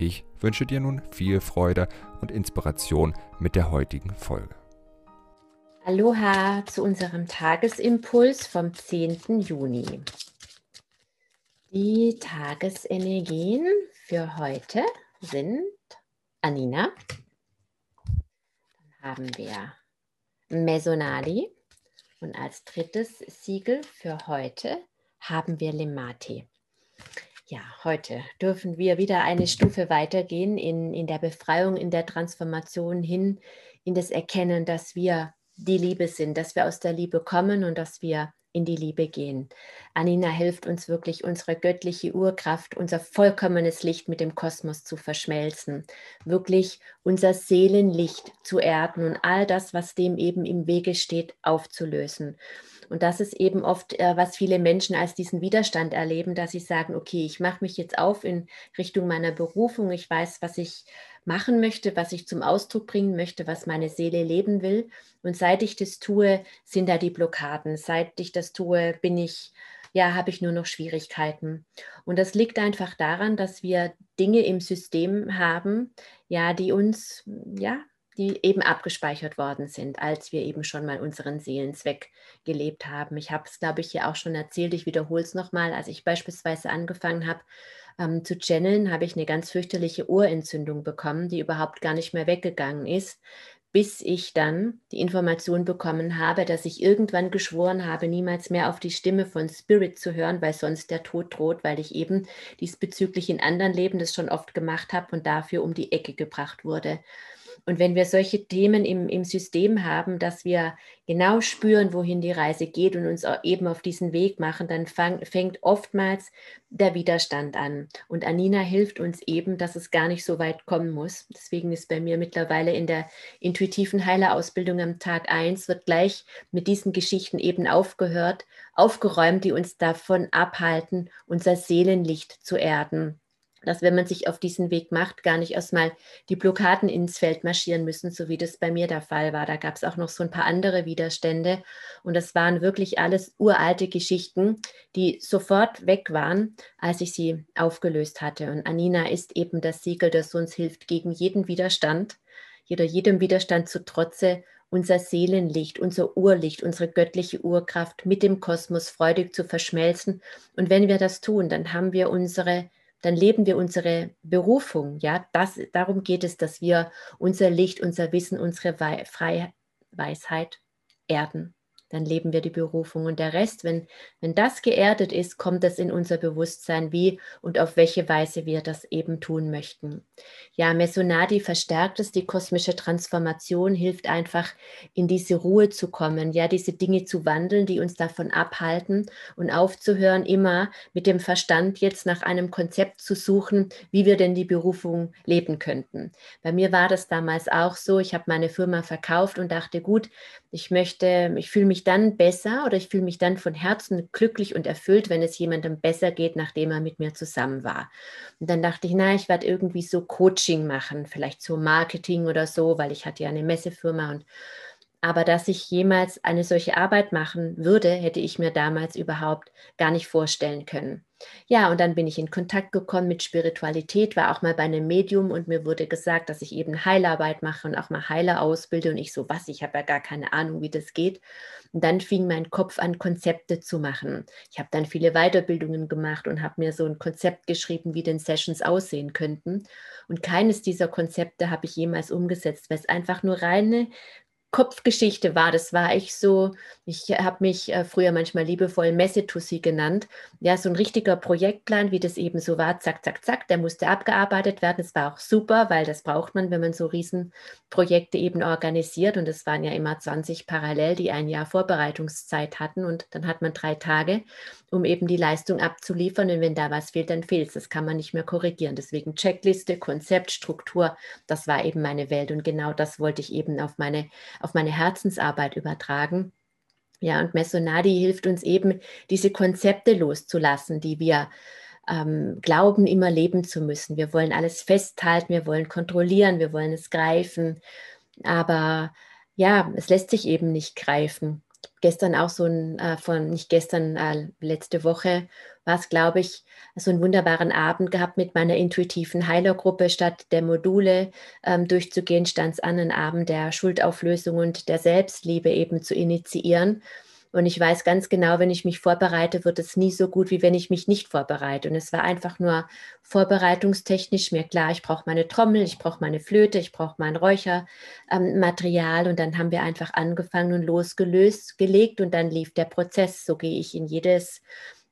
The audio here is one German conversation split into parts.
Ich wünsche dir nun viel Freude und Inspiration mit der heutigen Folge. Aloha zu unserem Tagesimpuls vom 10. Juni. Die Tagesenergien für heute sind Anina. Dann haben wir Mesonali. Und als drittes Siegel für heute haben wir Lemati. Ja, heute dürfen wir wieder eine Stufe weitergehen in, in der Befreiung, in der Transformation hin, in das Erkennen, dass wir die Liebe sind, dass wir aus der Liebe kommen und dass wir in die Liebe gehen. Anina hilft uns wirklich, unsere göttliche Urkraft, unser vollkommenes Licht mit dem Kosmos zu verschmelzen, wirklich unser Seelenlicht zu erden und all das, was dem eben im Wege steht, aufzulösen. Und das ist eben oft, äh, was viele Menschen als diesen Widerstand erleben, dass sie sagen, okay, ich mache mich jetzt auf in Richtung meiner Berufung, ich weiß, was ich machen möchte, was ich zum Ausdruck bringen möchte, was meine Seele leben will. Und seit ich das tue, sind da die Blockaden. Seit ich das tue, bin ich, ja, habe ich nur noch Schwierigkeiten. Und das liegt einfach daran, dass wir Dinge im System haben, ja, die uns, ja, die eben abgespeichert worden sind, als wir eben schon mal unseren Seelenzweck gelebt haben. Ich habe es, glaube ich, hier auch schon erzählt, ich wiederhole es nochmal. Als ich beispielsweise angefangen habe ähm, zu channeln, habe ich eine ganz fürchterliche Ohrentzündung bekommen, die überhaupt gar nicht mehr weggegangen ist, bis ich dann die Information bekommen habe, dass ich irgendwann geschworen habe, niemals mehr auf die Stimme von Spirit zu hören, weil sonst der Tod droht, weil ich eben diesbezüglich in anderen Leben das schon oft gemacht habe und dafür um die Ecke gebracht wurde. Und wenn wir solche Themen im, im System haben, dass wir genau spüren, wohin die Reise geht und uns eben auf diesen Weg machen, dann fang, fängt oftmals der Widerstand an. Und Anina hilft uns eben, dass es gar nicht so weit kommen muss. Deswegen ist bei mir mittlerweile in der intuitiven Heilerausbildung am Tag 1 wird gleich mit diesen Geschichten eben aufgehört, aufgeräumt, die uns davon abhalten, unser Seelenlicht zu erden dass wenn man sich auf diesen Weg macht, gar nicht erstmal die Blockaden ins Feld marschieren müssen, so wie das bei mir der Fall war. Da gab es auch noch so ein paar andere Widerstände und das waren wirklich alles uralte Geschichten, die sofort weg waren, als ich sie aufgelöst hatte. Und Anina ist eben das Siegel, das uns hilft gegen jeden Widerstand, jeder jedem Widerstand zu trotze unser Seelenlicht, unser Urlicht, unsere göttliche Urkraft mit dem Kosmos freudig zu verschmelzen. Und wenn wir das tun, dann haben wir unsere dann leben wir unsere Berufung. Ja, das, darum geht es, dass wir unser Licht, unser Wissen, unsere Wei Weisheit erden dann leben wir die Berufung. Und der Rest, wenn, wenn das geerdet ist, kommt es in unser Bewusstsein, wie und auf welche Weise wir das eben tun möchten. Ja, Mesonadi verstärkt es, die kosmische Transformation hilft einfach, in diese Ruhe zu kommen, ja, diese Dinge zu wandeln, die uns davon abhalten und aufzuhören, immer mit dem Verstand jetzt nach einem Konzept zu suchen, wie wir denn die Berufung leben könnten. Bei mir war das damals auch so, ich habe meine Firma verkauft und dachte, gut, ich möchte, ich fühle mich dann besser oder ich fühle mich dann von Herzen glücklich und erfüllt, wenn es jemandem besser geht, nachdem er mit mir zusammen war. Und dann dachte ich, na, ich werde irgendwie so Coaching machen, vielleicht so Marketing oder so, weil ich hatte ja eine Messefirma und aber dass ich jemals eine solche Arbeit machen würde, hätte ich mir damals überhaupt gar nicht vorstellen können. Ja, und dann bin ich in Kontakt gekommen mit Spiritualität, war auch mal bei einem Medium und mir wurde gesagt, dass ich eben Heilarbeit mache und auch mal Heiler ausbilde. Und ich so, was, ich habe ja gar keine Ahnung, wie das geht. Und dann fing mein Kopf an, Konzepte zu machen. Ich habe dann viele Weiterbildungen gemacht und habe mir so ein Konzept geschrieben, wie denn Sessions aussehen könnten. Und keines dieser Konzepte habe ich jemals umgesetzt, weil es einfach nur reine Kopfgeschichte war. Das war echt so, ich habe mich äh, früher manchmal liebevoll Messetussi genannt. Ja, so ein richtiger Projektplan, wie das eben so war, zack, zack, zack, der musste abgearbeitet werden. Das war auch super, weil das braucht man, wenn man so Riesenprojekte eben organisiert. Und es waren ja immer 20 parallel, die ein Jahr Vorbereitungszeit hatten. Und dann hat man drei Tage, um eben die Leistung abzuliefern. Und wenn da was fehlt, dann fehlt es. Das kann man nicht mehr korrigieren. Deswegen Checkliste, Konzept, Struktur, das war eben meine Welt. Und genau das wollte ich eben auf meine auf meine Herzensarbeit übertragen. Ja, und Messonadi hilft uns eben, diese Konzepte loszulassen, die wir ähm, glauben, immer leben zu müssen. Wir wollen alles festhalten, wir wollen kontrollieren, wir wollen es greifen. Aber ja, es lässt sich eben nicht greifen. Gestern auch so ein, äh, von, nicht gestern, äh, letzte Woche war es, glaube ich, so einen wunderbaren Abend gehabt mit meiner intuitiven Heilergruppe. Statt der Module ähm, durchzugehen, stand es an, einen Abend der Schuldauflösung und der Selbstliebe eben zu initiieren. Und ich weiß ganz genau, wenn ich mich vorbereite, wird es nie so gut, wie wenn ich mich nicht vorbereite. Und es war einfach nur vorbereitungstechnisch mir klar, ich brauche meine Trommel, ich brauche meine Flöte, ich brauche mein Räuchermaterial. Und dann haben wir einfach angefangen und losgelöst, gelegt und dann lief der Prozess. So gehe ich in jedes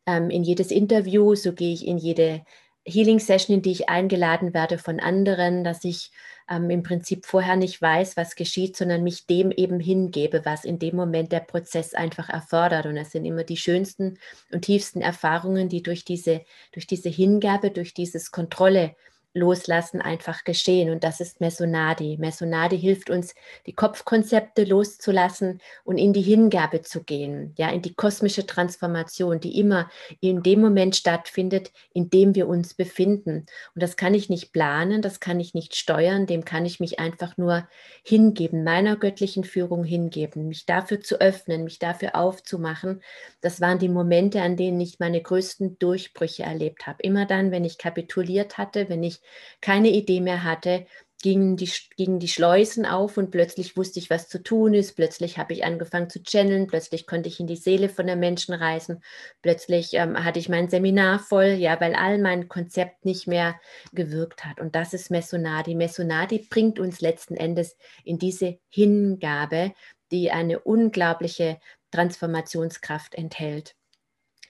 ähm, in jedes Interview, so gehe ich in jede Healing Session, in die ich eingeladen werde von anderen, dass ich ähm, im Prinzip vorher nicht weiß, was geschieht, sondern mich dem eben hingebe, was in dem Moment der Prozess einfach erfordert. Und es sind immer die schönsten und tiefsten Erfahrungen, die durch diese, durch diese Hingabe, durch dieses Kontrolle Loslassen einfach geschehen. Und das ist Mesonadi. Mesonadi hilft uns, die Kopfkonzepte loszulassen und in die Hingabe zu gehen, ja, in die kosmische Transformation, die immer in dem Moment stattfindet, in dem wir uns befinden. Und das kann ich nicht planen, das kann ich nicht steuern, dem kann ich mich einfach nur hingeben, meiner göttlichen Führung hingeben, mich dafür zu öffnen, mich dafür aufzumachen. Das waren die Momente, an denen ich meine größten Durchbrüche erlebt habe. Immer dann, wenn ich kapituliert hatte, wenn ich keine Idee mehr hatte, gingen die, gingen die Schleusen auf und plötzlich wusste ich, was zu tun ist. Plötzlich habe ich angefangen zu channeln, plötzlich konnte ich in die Seele von der Menschen reisen. Plötzlich ähm, hatte ich mein Seminar voll, ja, weil all mein Konzept nicht mehr gewirkt hat. Und das ist Mesonadi. Mesonadi bringt uns letzten Endes in diese Hingabe, die eine unglaubliche Transformationskraft enthält.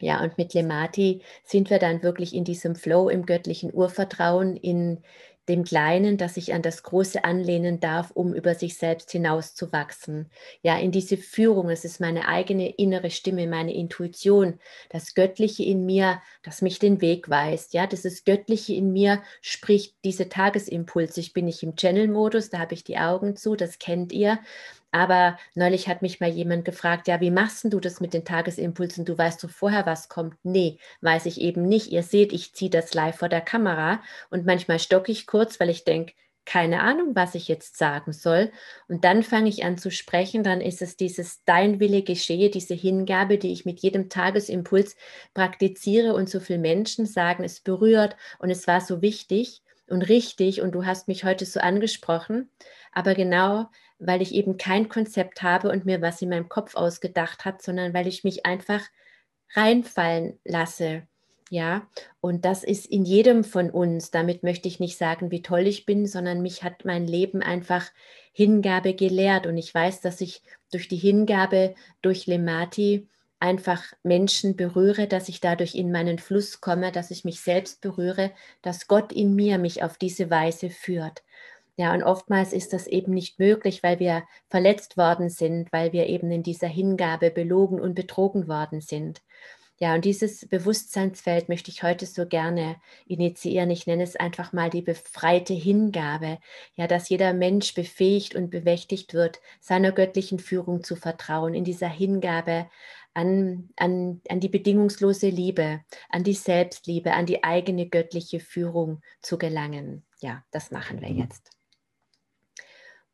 Ja, und mit Lemati sind wir dann wirklich in diesem Flow, im göttlichen Urvertrauen, in dem Kleinen, das sich an das Große anlehnen darf, um über sich selbst hinauszuwachsen. Ja, in diese Führung, es ist meine eigene innere Stimme, meine Intuition, das Göttliche in mir, das mich den Weg weist. Ja, dieses Göttliche in mir spricht diese Tagesimpulse. Ich bin nicht im Channel-Modus, da habe ich die Augen zu, das kennt ihr. Aber neulich hat mich mal jemand gefragt, ja, wie machst du das mit den Tagesimpulsen? Du weißt doch vorher, was kommt. Nee, weiß ich eben nicht. Ihr seht, ich ziehe das live vor der Kamera und manchmal stocke ich kurz, weil ich denke, keine Ahnung, was ich jetzt sagen soll. Und dann fange ich an zu sprechen, dann ist es dieses Dein Wille geschehe, diese Hingabe, die ich mit jedem Tagesimpuls praktiziere und so viele Menschen sagen, es berührt und es war so wichtig und richtig und du hast mich heute so angesprochen. Aber genau weil ich eben kein Konzept habe und mir was in meinem Kopf ausgedacht hat, sondern weil ich mich einfach reinfallen lasse. Ja, und das ist in jedem von uns. Damit möchte ich nicht sagen, wie toll ich bin, sondern mich hat mein Leben einfach Hingabe gelehrt. Und ich weiß, dass ich durch die Hingabe, durch Lemati, einfach Menschen berühre, dass ich dadurch in meinen Fluss komme, dass ich mich selbst berühre, dass Gott in mir mich auf diese Weise führt. Ja, und oftmals ist das eben nicht möglich, weil wir verletzt worden sind, weil wir eben in dieser Hingabe belogen und betrogen worden sind. Ja, und dieses Bewusstseinsfeld möchte ich heute so gerne initiieren. Ich nenne es einfach mal die befreite Hingabe. Ja, dass jeder Mensch befähigt und bemächtigt wird, seiner göttlichen Führung zu vertrauen, in dieser Hingabe an, an, an die bedingungslose Liebe, an die Selbstliebe, an die eigene göttliche Führung zu gelangen. Ja, das machen wir jetzt.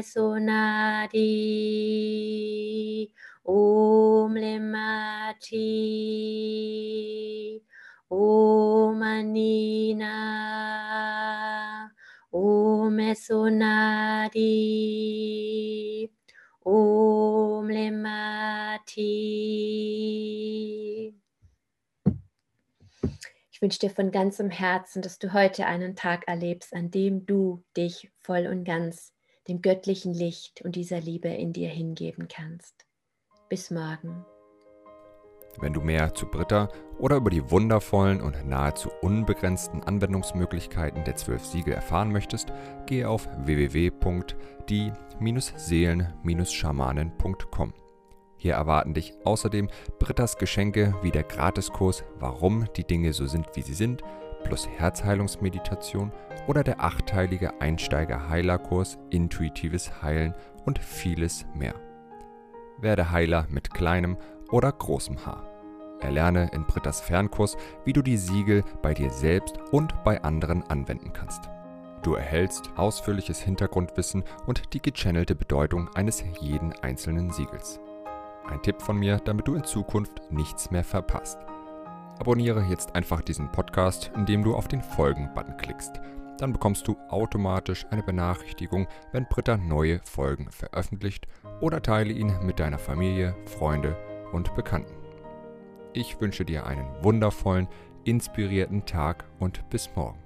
Om Esonadi, Om Lemati, Om Anina, Om Esonadi, Om Lemati. Ich wünsche dir von ganzem Herzen, dass du heute einen Tag erlebst, an dem du dich voll und ganz dem göttlichen Licht und dieser Liebe in dir hingeben kannst. Bis morgen. Wenn du mehr zu Britta oder über die wundervollen und nahezu unbegrenzten Anwendungsmöglichkeiten der zwölf Siegel erfahren möchtest, gehe auf www.die-seelen-schamanen.com. Hier erwarten dich außerdem Brittas Geschenke wie der Gratiskurs Warum die Dinge so sind, wie sie sind, plus Herzheilungsmeditation oder der achteilige Einsteiger-Heilerkurs Intuitives Heilen und vieles mehr. Werde Heiler mit kleinem oder großem Haar. Erlerne in Brittas Fernkurs, wie du die Siegel bei dir selbst und bei anderen anwenden kannst. Du erhältst ausführliches Hintergrundwissen und die gechannelte Bedeutung eines jeden einzelnen Siegels. Ein Tipp von mir, damit du in Zukunft nichts mehr verpasst. Abonniere jetzt einfach diesen Podcast, indem du auf den Folgen-Button klickst. Dann bekommst du automatisch eine Benachrichtigung, wenn Britta neue Folgen veröffentlicht oder teile ihn mit deiner Familie, Freunde und Bekannten. Ich wünsche dir einen wundervollen, inspirierten Tag und bis morgen.